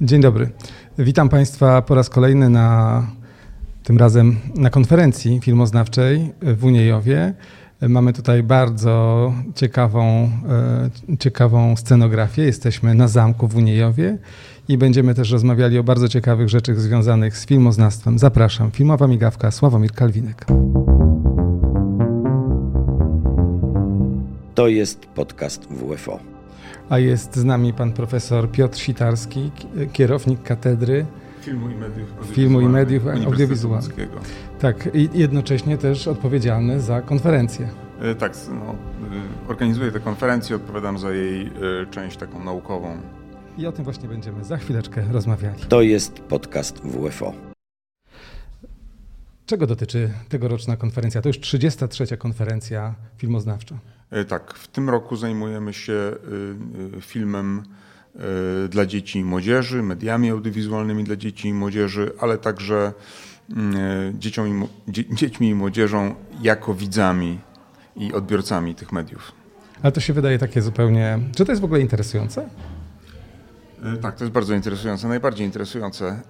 Dzień dobry. Witam Państwa po raz kolejny na tym razem na konferencji filmoznawczej w Uniejowie. Mamy tutaj bardzo ciekawą, e, ciekawą scenografię. Jesteśmy na zamku w Uniejowie i będziemy też rozmawiali o bardzo ciekawych rzeczach związanych z filmoznawstwem. Zapraszam. Filmowa migawka Sławomir Kalwinek. To jest podcast WFO. A jest z nami pan profesor Piotr Sitarski, kierownik katedry filmu i mediów filmu i mediów audiowizualnych. Tak, i jednocześnie też odpowiedzialny za konferencję. E, Tak, no, e, organizuję tę konferencję, odpowiadam za jej e, część taką naukową. I o tym właśnie będziemy za chwileczkę rozmawiali. To jest podcast WFO. Czego dotyczy tegoroczna konferencja? To już 33. konferencja filmoznawcza. E, Tak, w tym roku zajmujemy się e, e, filmem dla dzieci i młodzieży, mediami audiowizualnymi dla dzieci i młodzieży, ale także mm, dzieciom i, dzie, dziećmi i młodzieżą jako widzami i odbiorcami tych mediów. Ale to się wydaje takie zupełnie... Czy to jest w ogóle interesujące? Tak, to jest bardzo interesujące, najbardziej interesujące.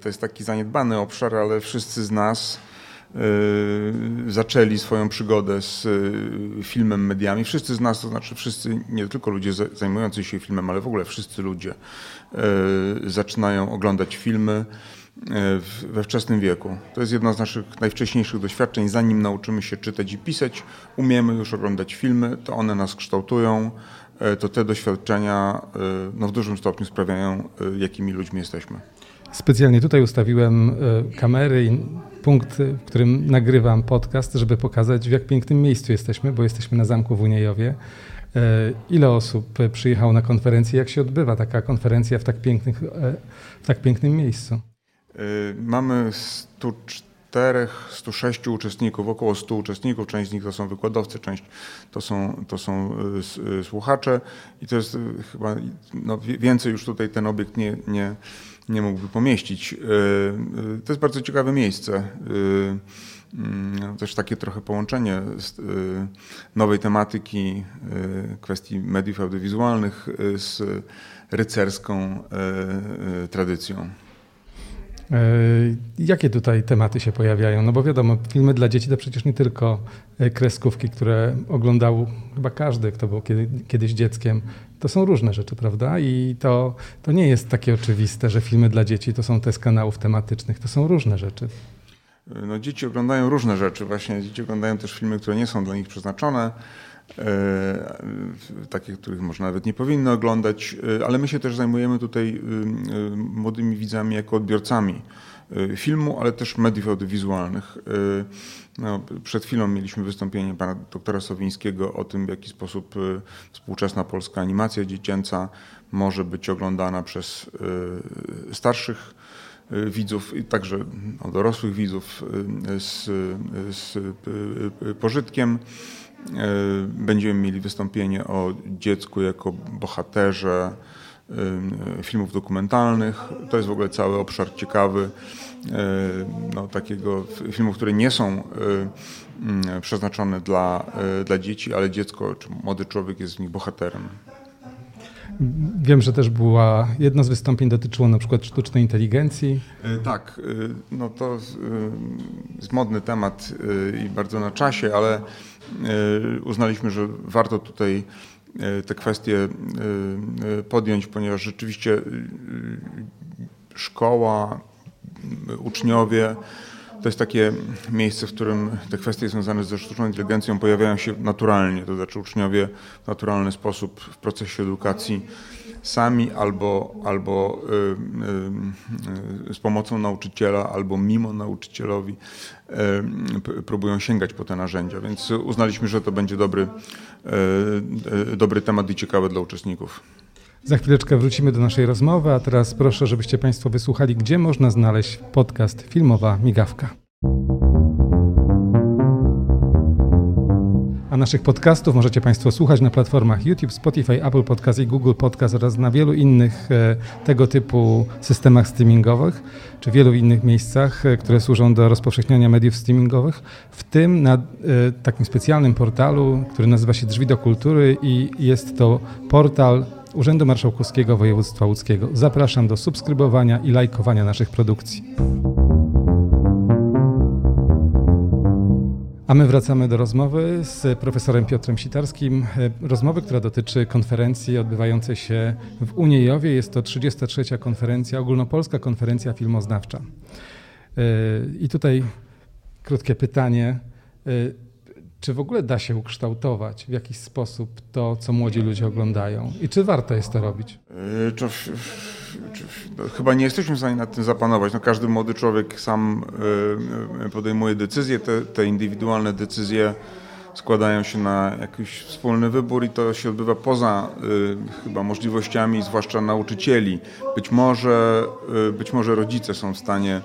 To jest taki zaniedbany obszar, ale wszyscy z nas zaczęli swoją przygodę z e, filmem, mediami. Wszyscy z nas, to znaczy wszyscy, nie tylko ludzie za- zajmujący się filmem, ale w ogóle wszyscy ludzie e, zaczynają oglądać filmy we wczesnym wieku. To jest jedno z naszych najwcześniejszych doświadczeń. Zanim nauczymy się czytać i pisać, umiemy już oglądać filmy, to one nas kształtują, to te doświadczenia no, w dużym stopniu sprawiają, jakimi ludźmi jesteśmy. Specjalnie tutaj ustawiłem e, kamery i punkt, w którym nagrywam podcast, żeby pokazać, w jak pięknym miejscu jesteśmy, bo jesteśmy na zamku w Uniejowie. E, Ile osób e, przyjechało na konferencję? Jak się odbywa taka konferencja w tak, pięknych, w tak pięknym miejscu? Mamy 104, 106 uczestników, około 100 uczestników. Część z nich to są wykładowcy, część to są, to są s- e, słuchacze i to jest e, chyba no, więcej już tutaj ten obiekt nie, nie, nie mógłby pomieścić. To jest bardzo ciekawe miejsce. Mm, Też takie trochę połączenie nowej tematyki, kwestii mediów audiowizualnych z rycerską tradycją. E, Jakie tutaj tematy się pojawiają? No bo wiadomo, filmy dla dzieci to przecież nie tylko e, kreskówki, które oglądał chyba każdy, kto był kiedy, kiedyś dzieckiem. To są różne rzeczy, prawda? I to, to nie jest takie oczywiste, że filmy dla dzieci to są te z kanałów tematycznych. To są różne rzeczy. No, dzieci oglądają różne rzeczy. Właśnie dzieci oglądają też filmy, które nie są dla nich przeznaczone, e, takie, których może nawet nie powinny oglądać, e, ale my się też zajmujemy tutaj e, młodymi widzami jako odbiorcami filmu, ale też mediów audiowizualnych. No, przed chwilą mieliśmy wystąpienie pana doktora Sowińskiego o tym, w jaki sposób współczesna polska animacja dziecięca może być oglądana przez starszych widzów i także no, dorosłych widzów z, z pożytkiem. Y, Będziemy mieli wystąpienie o dziecku jako bohaterze y, filmów dokumentalnych. To jest w ogóle cały obszar ciekawy y, no, takiego filmów, które nie są przeznaczone dla, dla dzieci, ale dziecko czy młody człowiek jest w nich bohaterem. Wiem, że też była, jedno z wystąpień dotyczyło na przykład sztucznej inteligencji. E, Tak, e, no to e, jest modny temat i bardzo na czasie, ale uznaliśmy, że warto tutaj te kwestie podjąć, ponieważ rzeczywiście szkoła, uczniowie to jest takie miejsce, w którym te kwestie związane ze sztuczną inteligencją pojawiają się naturalnie, to znaczy uczniowie w naturalny sposób w procesie edukacji sami albo, albo y, y, y, z pomocą nauczyciela, albo mimo nauczycielowi y, próbują sięgać po te narzędzia. Więc uznaliśmy, że to będzie dobry, y, y, dobry temat i ciekawy dla uczestników. Za chwileczkę wrócimy do naszej rozmowy, a teraz proszę, żebyście Państwo wysłuchali, gdzie można znaleźć podcast Filmowa Migawka. Naszych podcastów możecie Państwo słuchać na platformach YouTube, Spotify, Apple Podcast i Google Podcast oraz na wielu innych e, tego typu systemach streamingowych, czy wielu innych miejscach, e, które służą do rozpowszechniania mediów streamingowych, w tym na e, takim specjalnym portalu, który nazywa się Drzwi do Kultury i jest to portal Urzędu Marszałkowskiego Województwa Łódzkiego. Zapraszam do subskrybowania i lajkowania naszych produkcji. A my wracamy do rozmowy z profesorem Piotrem Sitarskim. Rozmowy, która dotyczy konferencji odbywającej się w Uniejowie. Jest to 33. konferencja, ogólnopolska konferencja filmoznawcza. I tutaj krótkie pytanie. Czy w ogóle da się ukształtować w jakiś sposób to, co młodzi ludzie oglądają? I czy warto jest to robić? Czy, czy, no, chyba nie jesteśmy w stanie nad tym zapanować. No, każdy młody człowiek sam y, podejmuje decyzje. Te, te indywidualne decyzje składają się na jakiś wspólny wybór i to się odbywa poza chyba możliwościami, zwłaszcza nauczycieli. Być może, być może rodzice są w stanie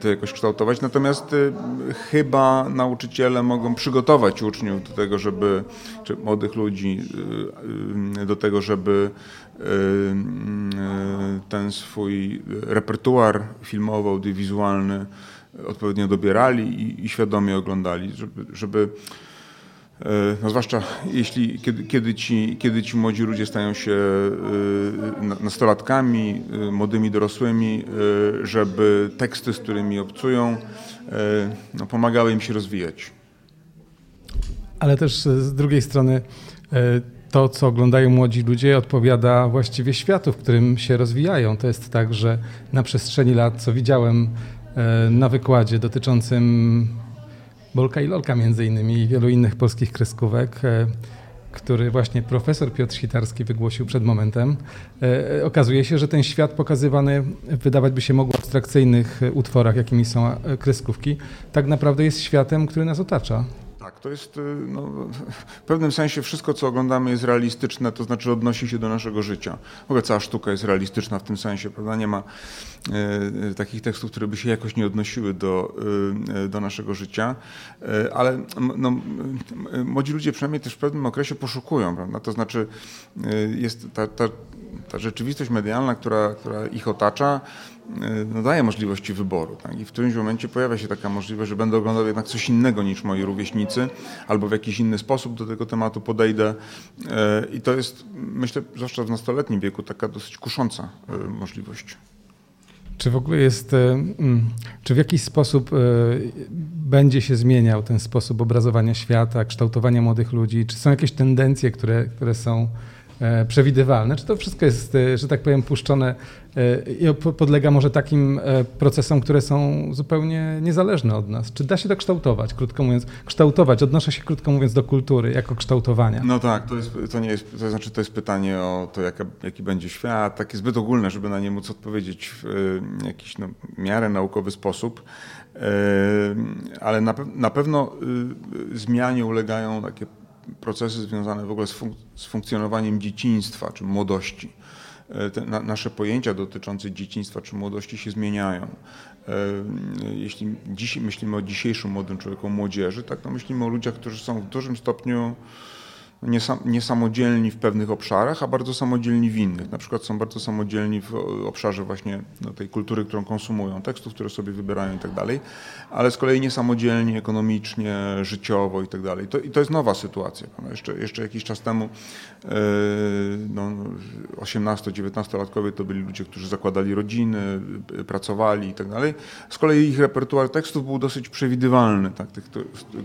to jakoś kształtować. Natomiast e, chyba nauczyciele mogą przygotować uczniów do tego, żeby, czy młodych ludzi e, do tego, żeby ten swój repertuar filmowy, audiowizualny odpowiednio dobierali i, i świadomie oglądali, żeby, żeby E, no zwłaszcza jeśli, kiedy, kiedy, ci, kiedy ci młodzi ludzie stają się e, nastolatkami, e, młodymi dorosłymi, żeby teksty, z którymi obcują, no, pomagały im się rozwijać. Ale też z drugiej strony to, co oglądają młodzi ludzie, odpowiada właściwie światu, w którym się rozwijają. To jest tak, że na przestrzeni lat, co widziałem na wykładzie dotyczącym Bolka i Lolka między innymi i wielu innych polskich kreskówek, e, który właśnie profesor Piotr Sitarski wygłosił przed momentem. E, okazuje się, że ten świat pokazywany, wydawać by się mogło w abstrakcyjnych utworach, jakimi są e, kreskówki, tak naprawdę jest światem, który nas otacza. Tak, to jest y, no, w pewnym sensie wszystko, co oglądamy jest realistyczne, to znaczy odnosi się do naszego życia. W ogóle cała sztuka jest realistyczna w tym sensie, prawda? Nie ma e, takich tekstów, które by się jakoś nie odnosiły do, do naszego życia, ale no, młodzi ludzie przynajmniej też w pewnym okresie poszukują, prawda? To znaczy jest ta, ta, ta rzeczywistość medialna, która, która ich otacza, E, no, daje możliwości wyboru. Tak? I w którymś momencie pojawia się taka możliwość, że będę oglądał jednak coś innego niż moi rówieśnicy, albo w jakiś inny sposób do tego tematu podejdę. E, I to jest, myślę, zwłaszcza w nastoletnim wieku, taka dosyć kusząca e, możliwość. Czy w ogóle jest, mm, czy w jakiś sposób będzie się zmieniał ten sposób obrazowania świata, kształtowania młodych ludzi? Czy są jakieś tendencje, które, które są przewidywalne? Czy to wszystko jest, e, że tak powiem, puszczone e, i podlega może takim procesom, które są zupełnie niezależne od nas? Czy da się to kształtować, krótko mówiąc? Kształtować, odnoszę się krótko mówiąc do kultury jako kształtowania. No tak, to, jest, to nie jest, to znaczy to jest pytanie o to, jaka, jaki będzie świat, takie zbyt ogólne, żeby na nie móc odpowiedzieć w jakiś no, miarę naukowy sposób ale na, na pewno y, zmianie ulegają takie procesy związane w ogóle z, funk z funkcjonowaniem dzieciństwa czy młodości. E, te, na, nasze pojęcia dotyczące dzieciństwa czy młodości się zmieniają. E, jeśli dziś myślimy o dzisiejszym młodym człowieku, młodzieży, tak, to myślimy o ludziach, którzy są w dużym stopniu niesamodzielni w pewnych obszarach, a bardzo samodzielni w innych. Na przykład są bardzo samodzielni w obszarze właśnie no, tej kultury, którą konsumują, tekstów, które sobie wybierają i tak dalej, ale z kolei niesamodzielni ekonomicznie, życiowo i tak dalej. I to jest nowa sytuacja. Jeszcze, jeszcze jakiś czas temu yy, no, 18-19-latkowie to byli ludzie, którzy zakładali rodziny, pracowali i tak dalej. Z kolei ich repertuar tekstów był dosyć przewidywalny, tak, tych,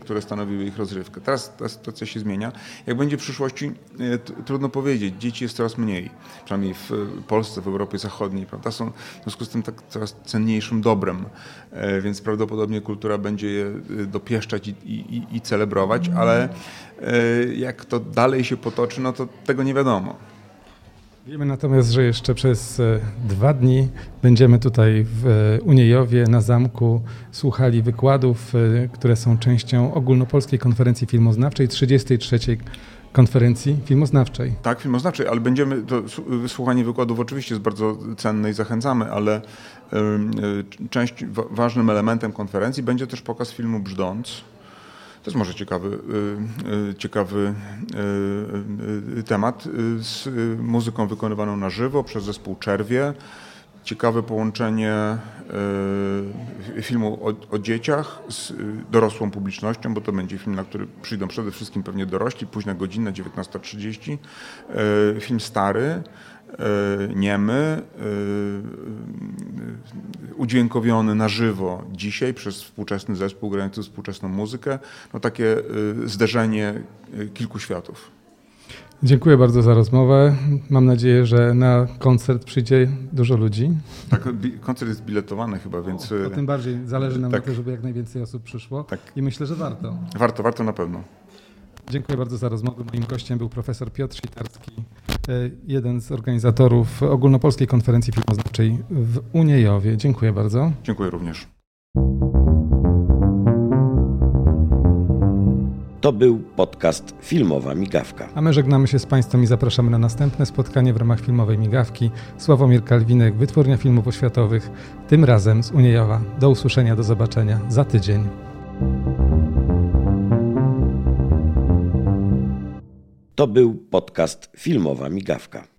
które stanowiły ich rozrywkę. Teraz ta sytuacja się zmienia. Jak będzie w przyszłości, e, trudno powiedzieć. Dzieci jest coraz mniej, przynajmniej w Polsce, w Europie Zachodniej, prawda? Są w związku z tym tak coraz cenniejszym dobrem, e, więc prawdopodobnie kultura będzie je e, dopieszczać i, i, i celebrować, ale jak to dalej się potoczy, no to tego nie wiadomo. Wiemy natomiast, że jeszcze przez dwa dni będziemy tutaj w Uniejowie na zamku słuchali wykładów, które są częścią ogólnopolskiej konferencji filmoznawczej 33 konferencji filmoznawczej. Tak, filmoznawczej, ale będziemy, to wysłuchanie wykładów oczywiście jest bardzo cenne i zachęcamy, ale y, część, ważnym elementem konferencji będzie też pokaz filmu Brzdąc. To jest może ciekawy, y, y, ciekawy temat z muzyką wykonywaną na żywo przez zespół Czerwie ciekawe połączenie filmu o, o, dzieciach z dorosłą publicznością, bo to będzie film, na który przyjdą przede wszystkim pewnie dorośli, późna godzina, 19.30. Film stary, niemy, udźwiękowiony na żywo dzisiaj przez współczesny zespół grający współczesną muzykę. No takie zderzenie kilku światów. Dziękuję bardzo za rozmowę. Mam nadzieję, że na koncert przyjdzie dużo ludzi. Tak, koncert jest biletowany chyba, więc... O, tym bardziej zależy nam tak. na to, żeby jak najwięcej osób przyszło tak. i myślę, że warto. Warto, warto na pewno. Dziękuję bardzo za rozmowę. Moim gościem był profesor Piotr Sitarski, e, jeden z organizatorów ogólnopolskiej konferencji filmoznawczej w Uniejowie. Dziękuję bardzo. Dziękuję również. To był podcast Filmowa Migawka. A my żegnamy się z Państwem i zapraszamy na następne spotkanie w ramach Filmowej Migawki. Sławomir Kalwinek, Wytwórnia Filmów Oświatowych, tym razem z Uniejowa. Do usłyszenia, do zobaczenia za tydzień. To był podcast Filmowa Migawka.